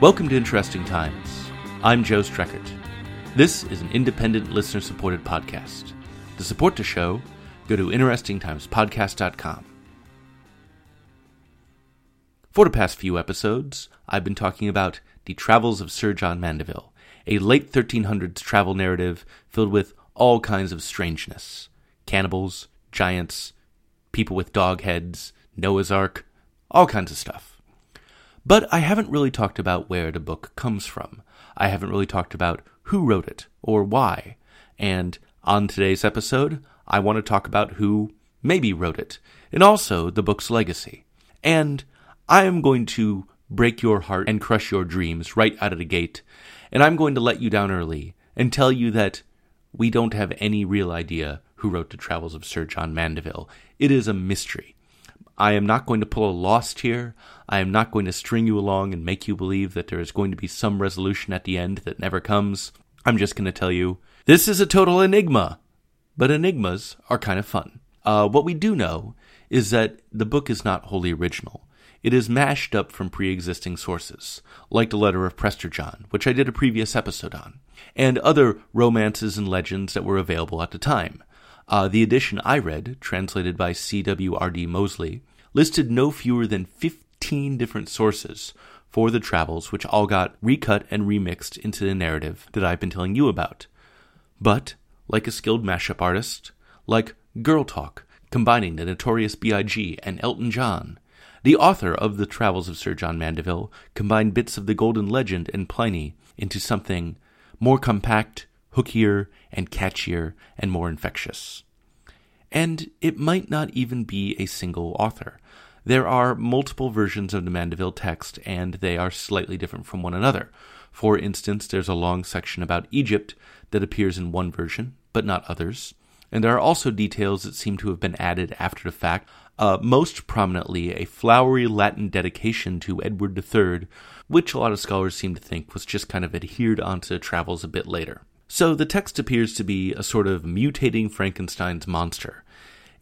Welcome to Interesting Times. I'm Joe Streckert. This is an independent listener supported podcast. To support the show, go to interestingtimespodcast.com. For the past few episodes, I've been talking about the travels of Sir John Mandeville, a late 1300s travel narrative filled with all kinds of strangeness cannibals, giants, people with dog heads, Noah's Ark, all kinds of stuff. But I haven't really talked about where the book comes from. I haven't really talked about who wrote it or why. And on today's episode, I want to talk about who maybe wrote it, and also the book's legacy. And I am going to break your heart and crush your dreams right out of the gate, and I'm going to let you down early and tell you that we don't have any real idea who wrote the Travels of Sir John Mandeville. It is a mystery. I am not going to pull a lost here. I am not going to string you along and make you believe that there is going to be some resolution at the end that never comes. I'm just going to tell you this is a total enigma. But enigmas are kind of fun. Uh, what we do know is that the book is not wholly original. It is mashed up from pre existing sources, like the Letter of Prester John, which I did a previous episode on, and other romances and legends that were available at the time. Uh, the edition I read, translated by C.W.R.D. Moseley, listed no fewer than 15 different sources for the travels, which all got recut and remixed into the narrative that I've been telling you about. But, like a skilled mashup artist, like Girl Talk, combining the notorious B.I.G. and Elton John, the author of The Travels of Sir John Mandeville combined bits of the Golden Legend and Pliny into something more compact, hookier, and catchier, and more infectious. And it might not even be a single author. There are multiple versions of the Mandeville text, and they are slightly different from one another. For instance, there's a long section about Egypt that appears in one version, but not others. And there are also details that seem to have been added after the fact uh, most prominently a flowery Latin dedication to Edward III, which a lot of scholars seem to think was just kind of adhered onto travels a bit later. So the text appears to be a sort of mutating Frankenstein's monster.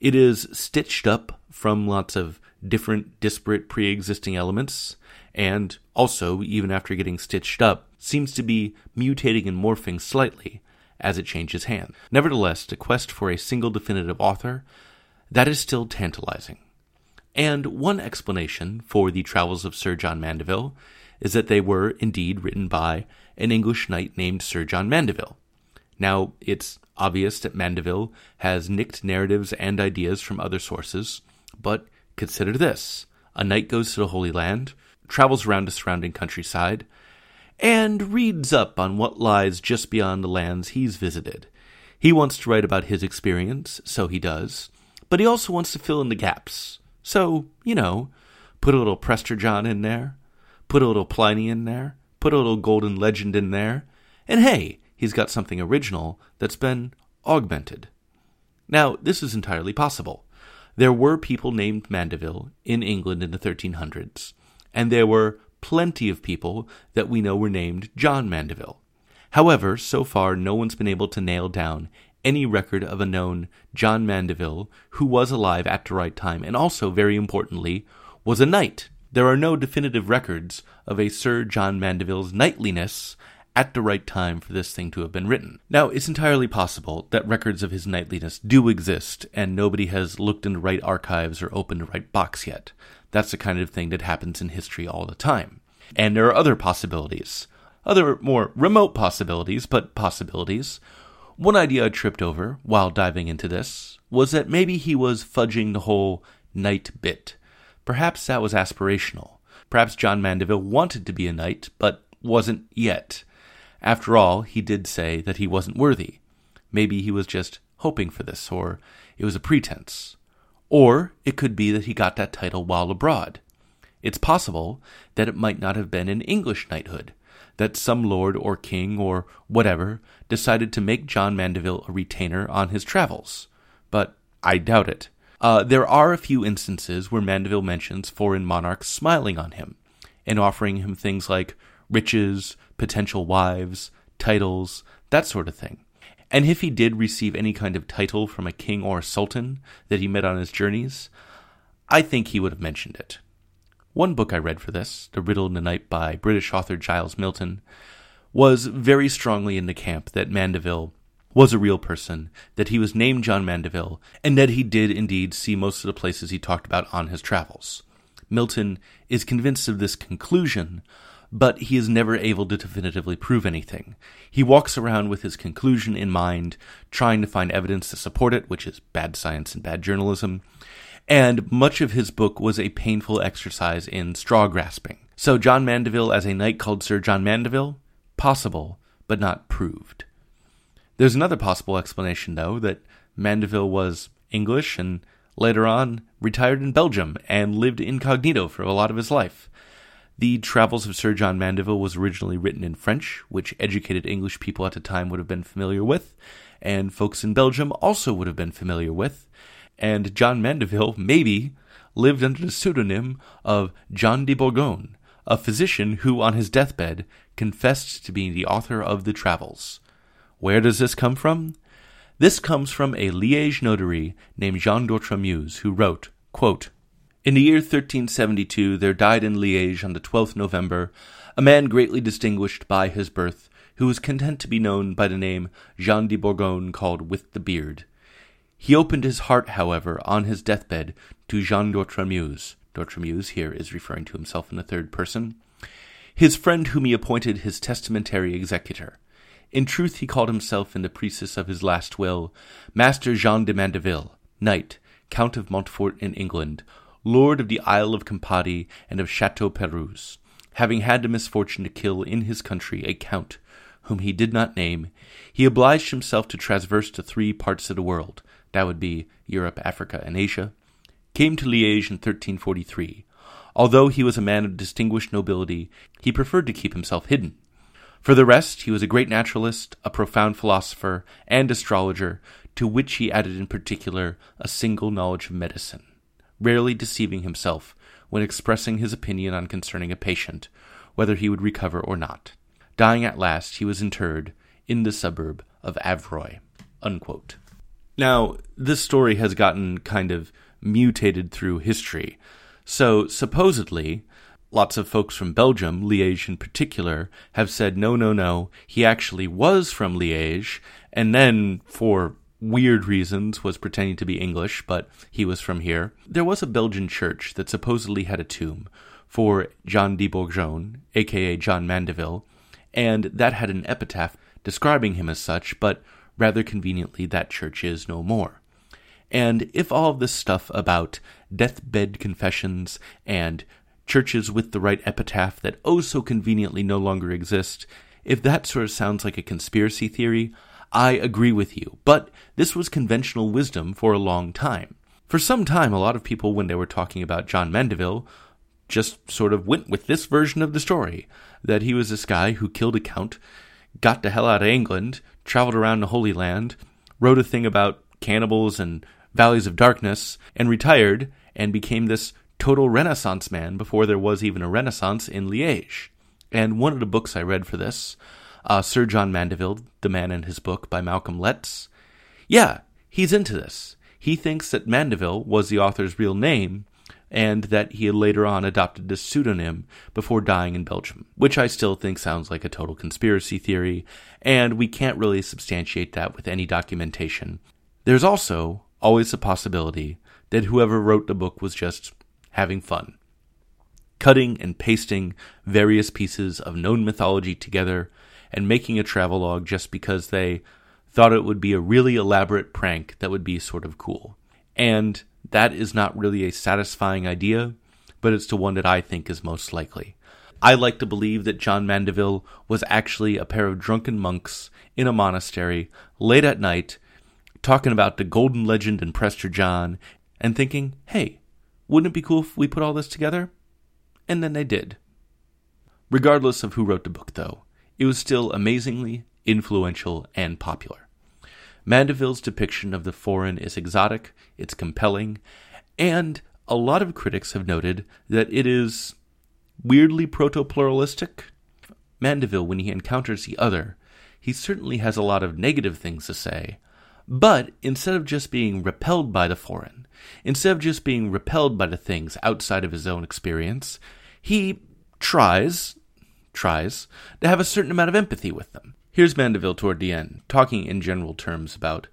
It is stitched up from lots of different disparate pre existing elements, and also, even after getting stitched up, seems to be mutating and morphing slightly as it changes hands. Nevertheless, the quest for a single definitive author that is still tantalizing. And one explanation for the travels of Sir John Mandeville is that they were indeed written by an English knight named Sir John Mandeville. Now, it's obvious that Mandeville has nicked narratives and ideas from other sources, but consider this a knight goes to the Holy Land, travels around the surrounding countryside, and reads up on what lies just beyond the lands he's visited. He wants to write about his experience, so he does, but he also wants to fill in the gaps. So, you know, put a little Prester John in there, put a little Pliny in there, put a little Golden Legend in there, and hey, he's got something original that's been augmented. Now, this is entirely possible. There were people named Mandeville in England in the 1300s, and there were plenty of people that we know were named John Mandeville. However, so far no one's been able to nail down any record of a known John Mandeville who was alive at the right time and also, very importantly, was a knight. There are no definitive records of a Sir John Mandeville's knightliness at the right time for this thing to have been written. Now, it's entirely possible that records of his knightliness do exist, and nobody has looked in the right archives or opened the right box yet. That's the kind of thing that happens in history all the time. And there are other possibilities. Other more remote possibilities, but possibilities, one idea I tripped over while diving into this was that maybe he was fudging the whole knight bit. Perhaps that was aspirational. Perhaps John Mandeville wanted to be a knight, but wasn't yet. After all, he did say that he wasn't worthy. Maybe he was just hoping for this, or it was a pretense. Or it could be that he got that title while abroad. It's possible that it might not have been an English knighthood, that some lord or king or whatever decided to make John Mandeville a retainer on his travels. But I doubt it. Uh, there are a few instances where Mandeville mentions foreign monarchs smiling on him and offering him things like riches, potential wives, titles, that sort of thing. And if he did receive any kind of title from a king or a sultan that he met on his journeys, I think he would have mentioned it. One book I read for this, The Riddle and the Knight by British author Giles Milton, was very strongly in the camp that Mandeville was a real person, that he was named John Mandeville, and that he did indeed see most of the places he talked about on his travels. Milton is convinced of this conclusion, but he is never able to definitively prove anything. He walks around with his conclusion in mind, trying to find evidence to support it, which is bad science and bad journalism, and much of his book was a painful exercise in straw grasping. So, John Mandeville as a knight called Sir John Mandeville? Possible, but not proved. There's another possible explanation, though, that Mandeville was English and later on retired in Belgium and lived incognito for a lot of his life. The Travels of Sir John Mandeville was originally written in French, which educated English people at the time would have been familiar with, and folks in Belgium also would have been familiar with. And John Mandeville, maybe, lived under the pseudonym of John de Bourgogne, a physician who, on his deathbed, confessed to being the author of the Travels. Where does this come from? This comes from a Liège notary named Jean d'Outremeuse, who wrote, quote, In the year 1372 there died in Liège on the 12th November a man greatly distinguished by his birth, who was content to be known by the name Jean de Bourgogne called With the Beard. He opened his heart, however, on his deathbed to Jean d'Outremeuse. D'Outremeuse here is referring to himself in the third person. His friend whom he appointed his testamentary executor. In truth, he called himself in the precis of his last will, Master Jean de Mandeville, Knight, Count of Montfort in England, Lord of the Isle of Campadi and of Chateau Perouse. Having had the misfortune to kill in his country a count, whom he did not name, he obliged himself to traverse to three parts of the world, that would be Europe, Africa, and Asia, came to Liège in 1343. Although he was a man of distinguished nobility, he preferred to keep himself hidden. For the rest, he was a great naturalist, a profound philosopher, and astrologer, to which he added in particular a single knowledge of medicine, rarely deceiving himself when expressing his opinion on concerning a patient, whether he would recover or not. Dying at last, he was interred in the suburb of Avroy. Unquote. Now, this story has gotten kind of mutated through history. So, supposedly, Lots of folks from Belgium, Liège in particular, have said no, no, no, he actually was from Liège, and then for weird reasons was pretending to be English, but he was from here. There was a Belgian church that supposedly had a tomb for John de Bourgogne, aka John Mandeville, and that had an epitaph describing him as such, but rather conveniently that church is no more. And if all of this stuff about deathbed confessions and churches with the right epitaph that oh so conveniently no longer exist, if that sort of sounds like a conspiracy theory, I agree with you. But this was conventional wisdom for a long time. For some time, a lot of people, when they were talking about John Mandeville, just sort of went with this version of the story that he was this guy who killed a count, got the hell out of England, traveled around the Holy Land, wrote a thing about cannibals and valleys of darkness, and retired and became this total Renaissance man before there was even a Renaissance in Liège. And one of the books I read for this, uh, Sir John Mandeville, The Man and His Book by Malcolm Letts, yeah, he's into this. He thinks that Mandeville was the author's real name and that he had later on adopted this pseudonym before dying in Belgium, which I still think sounds like a total conspiracy theory, and we can't really substantiate that with any documentation. There's also always the possibility that whoever wrote the book was just having fun. Cutting and pasting various pieces of known mythology together and making a travelogue just because they thought it would be a really elaborate prank that would be sort of cool. And that is not really a satisfying idea, but it's the one that I think is most likely. I like to believe that John Mandeville was actually a pair of drunken monks in a monastery late at night talking about the golden legend and Prester John and thinking, hey, wouldn't it be cool if we put all this together? And then they did. Regardless of who wrote the book, though, it was still amazingly influential and popular. Mandeville's depiction of the foreign is exotic, it's compelling, and a lot of critics have noted that it is weirdly proto pluralistic. Mandeville, when he encounters the other, he certainly has a lot of negative things to say, But instead of just being repelled by the foreign, instead of just being repelled by the things outside of his own experience, he tries, tries, to have a certain amount of empathy with them. Here's Mandeville toward the end, talking in general terms about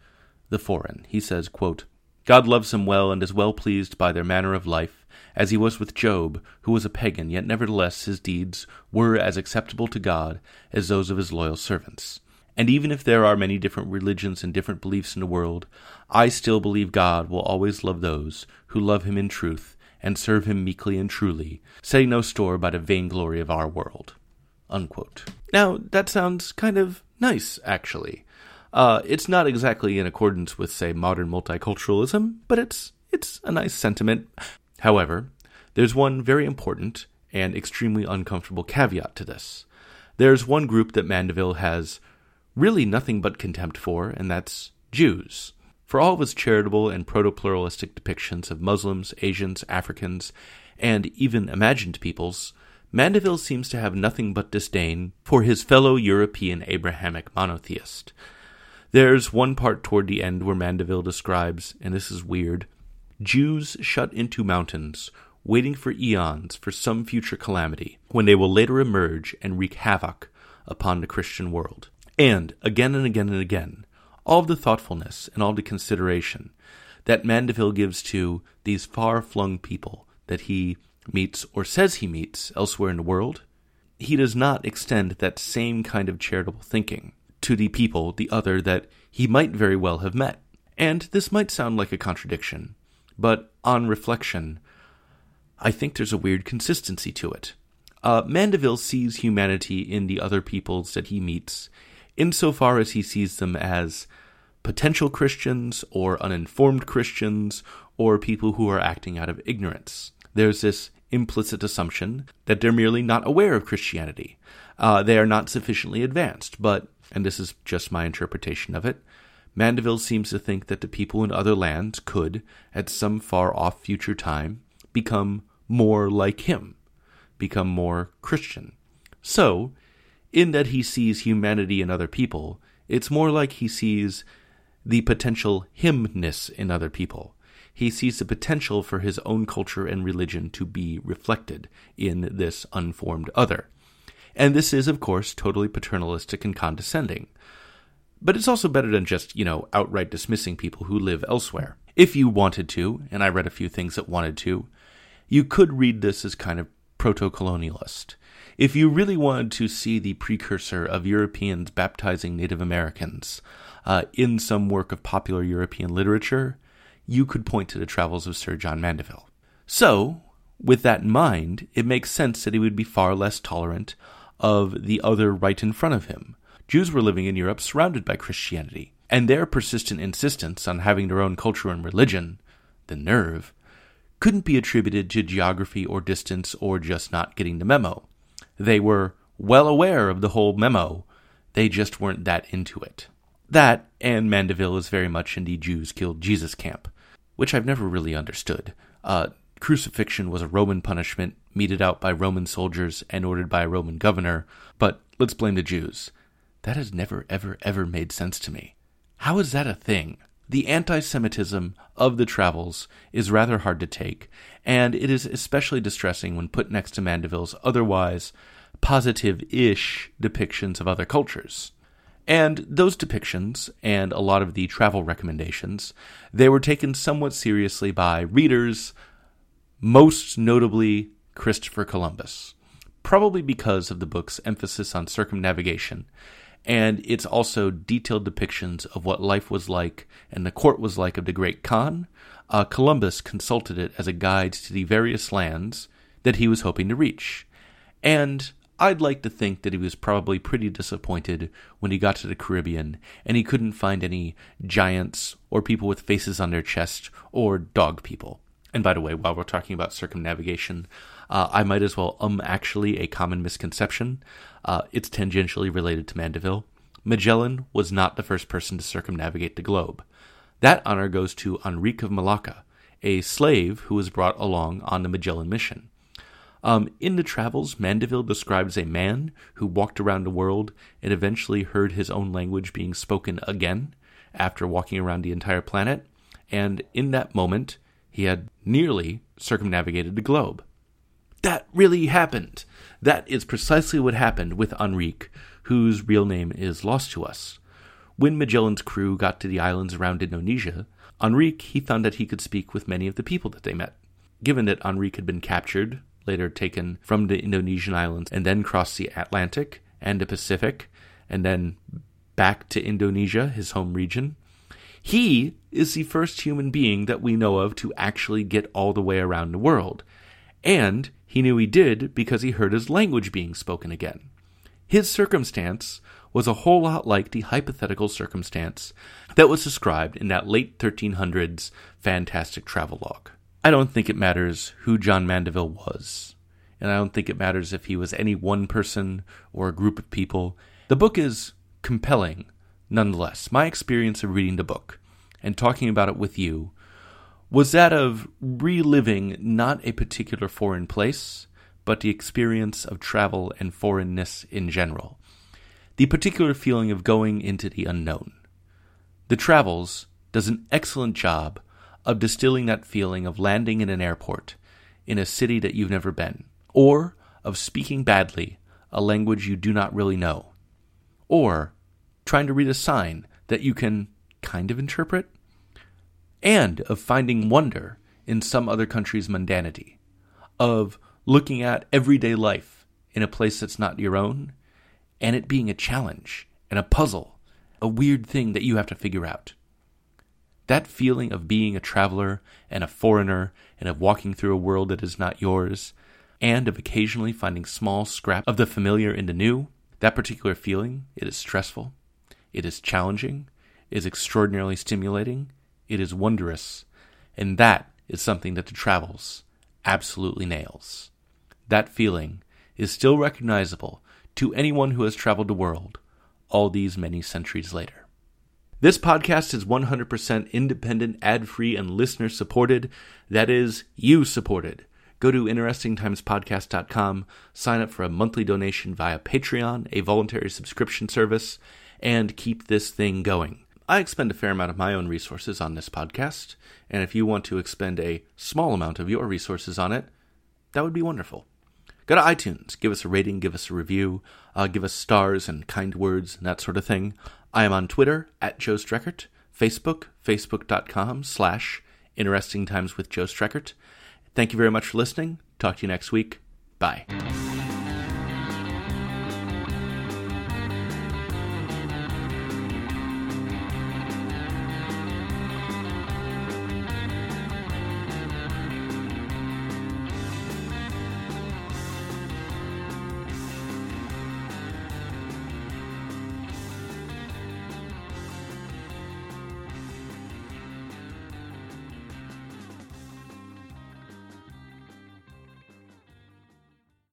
the foreign. He says, quote, God loves them well and is well pleased by their manner of life, as he was with Job, who was a pagan, yet nevertheless his deeds were as acceptable to God as those of his loyal servants. And even if there are many different religions and different beliefs in the world, I still believe God will always love those who love him in truth and serve him meekly and truly, setting no store by the vainglory of our world. Unquote. Now, that sounds kind of nice, actually. Uh, it's not exactly in accordance with, say, modern multiculturalism, but it's it's a nice sentiment. However, there's one very important and extremely uncomfortable caveat to this. There's one group that Mandeville has really nothing but contempt for, and that's Jews. For all of his charitable and proto pluralistic depictions of Muslims, Asians, Africans, and even imagined peoples, Mandeville seems to have nothing but disdain for his fellow European Abrahamic monotheist. There's one part toward the end where Mandeville describes, and this is weird, Jews shut into mountains, waiting for eons for some future calamity, when they will later emerge and wreak havoc upon the Christian world. And, again and again and again, all the thoughtfulness and all the consideration that Mandeville gives to these far flung people that he meets or says he meets elsewhere in the world, he does not extend that same kind of charitable thinking to the people, the other, that he might very well have met. And this might sound like a contradiction, but on reflection, I think there's a weird consistency to it. Uh, Mandeville sees humanity in the other peoples that he meets, insofar as he sees them as potential Christians or uninformed Christians or people who are acting out of ignorance. There's this implicit assumption that they're merely not aware of Christianity. Uh, they are not sufficiently advanced, but and this is just my interpretation of it, Mandeville seems to think that the people in other lands could, at some far off future time, become more like him, become more Christian. So, in that he sees humanity in other people, it's more like he sees the potential himness in other people. He sees the potential for his own culture and religion to be reflected in this unformed other. And this is, of course, totally paternalistic and condescending. But it's also better than just, you know, outright dismissing people who live elsewhere. If you wanted to, and I read a few things that wanted to, you could read this as kind of proto colonialist. If you really wanted to see the precursor of Europeans baptizing Native Americans uh, in some work of popular European literature, you could point to the travels of Sir John Mandeville. So, with that in mind, it makes sense that he would be far less tolerant of the other right in front of him. Jews were living in Europe surrounded by Christianity, and their persistent insistence on having their own culture and religion, the nerve, couldn't be attributed to geography or distance or just not getting the memo. They were well aware of the whole memo, they just weren't that into it. That, and Mandeville is very much in the Jews killed Jesus camp, which I've never really understood. Uh, crucifixion was a Roman punishment meted out by Roman soldiers and ordered by a Roman governor, but let's blame the Jews. That has never, ever, ever made sense to me. How is that a thing? The anti Semitism of the travels is rather hard to take, and it is especially distressing when put next to Mandeville's otherwise positive ish depictions of other cultures. And those depictions, and a lot of the travel recommendations, they were taken somewhat seriously by readers, most notably Christopher Columbus, probably because of the book's emphasis on circumnavigation and its also detailed depictions of what life was like and the court was like of the Great Khan. Uh, Columbus consulted it as a guide to the various lands that he was hoping to reach. And I'd like to think that he was probably pretty disappointed when he got to the Caribbean and he couldn't find any giants or people with faces on their chest or dog people. And by the way, while we're talking about circumnavigation, uh, I might as well um actually a common misconception. Uh, it's tangentially related to Mandeville. Magellan was not the first person to circumnavigate the globe. That honor goes to Enrique of Malacca, a slave who was brought along on the Magellan mission. Um, in the travels, Mandeville describes a man who walked around the world and eventually heard his own language being spoken again, after walking around the entire planet, and in that moment, he had nearly circumnavigated the globe. That really happened. That is precisely what happened with Enrique, whose real name is lost to us. When Magellan's crew got to the islands around Indonesia, Enrique he found that he could speak with many of the people that they met. Given that Enrique had been captured, later taken from the Indonesian islands, and then crossed the Atlantic and the Pacific, and then back to Indonesia, his home region, he is the first human being that we know of to actually get all the way around the world. And he knew he did because he heard his language being spoken again. His circumstance was a whole lot like the hypothetical circumstance that was described in that late 1300s fantastic travelogue. I don't think it matters who John Mandeville was, and I don't think it matters if he was any one person or a group of people. The book is compelling nonetheless. My experience of reading the book and talking about it with you was that of reliving not a particular foreign place, but the experience of travel and foreignness in general the particular feeling of going into the unknown. The Travels does an excellent job of distilling that feeling of landing in an airport in a city that you've never been, or of speaking badly a language you do not really know, or trying to read a sign that you can kind of interpret, and of finding wonder in some other country's mundanity, of looking at everyday life in a place that's not your own and it being a challenge and a puzzle, a weird thing that you have to figure out. That feeling of being a traveler and a foreigner and of walking through a world that is not yours, and of occasionally finding small scraps of the familiar in the new, that particular feeling, it is stressful, it is challenging, it is extraordinarily stimulating, it is wondrous, and that is something that the travels absolutely nails. That feeling is still recognizable to anyone who has traveled the world all these many centuries later. This podcast is 100% independent, ad free, and listener supported. That is, you supported. Go to interestingtimespodcast.com, sign up for a monthly donation via Patreon, a voluntary subscription service, and keep this thing going. I expend a fair amount of my own resources on this podcast, and if you want to expend a small amount of your resources on it, that would be wonderful. Go to iTunes, give us a rating, give us a review, uh, give us stars and kind words and that sort of thing. I am on Twitter at Joe Streckert, Facebook, facebook.com slash interesting times with Joe Streckert. Thank you very much for listening. Talk to you next week. Bye.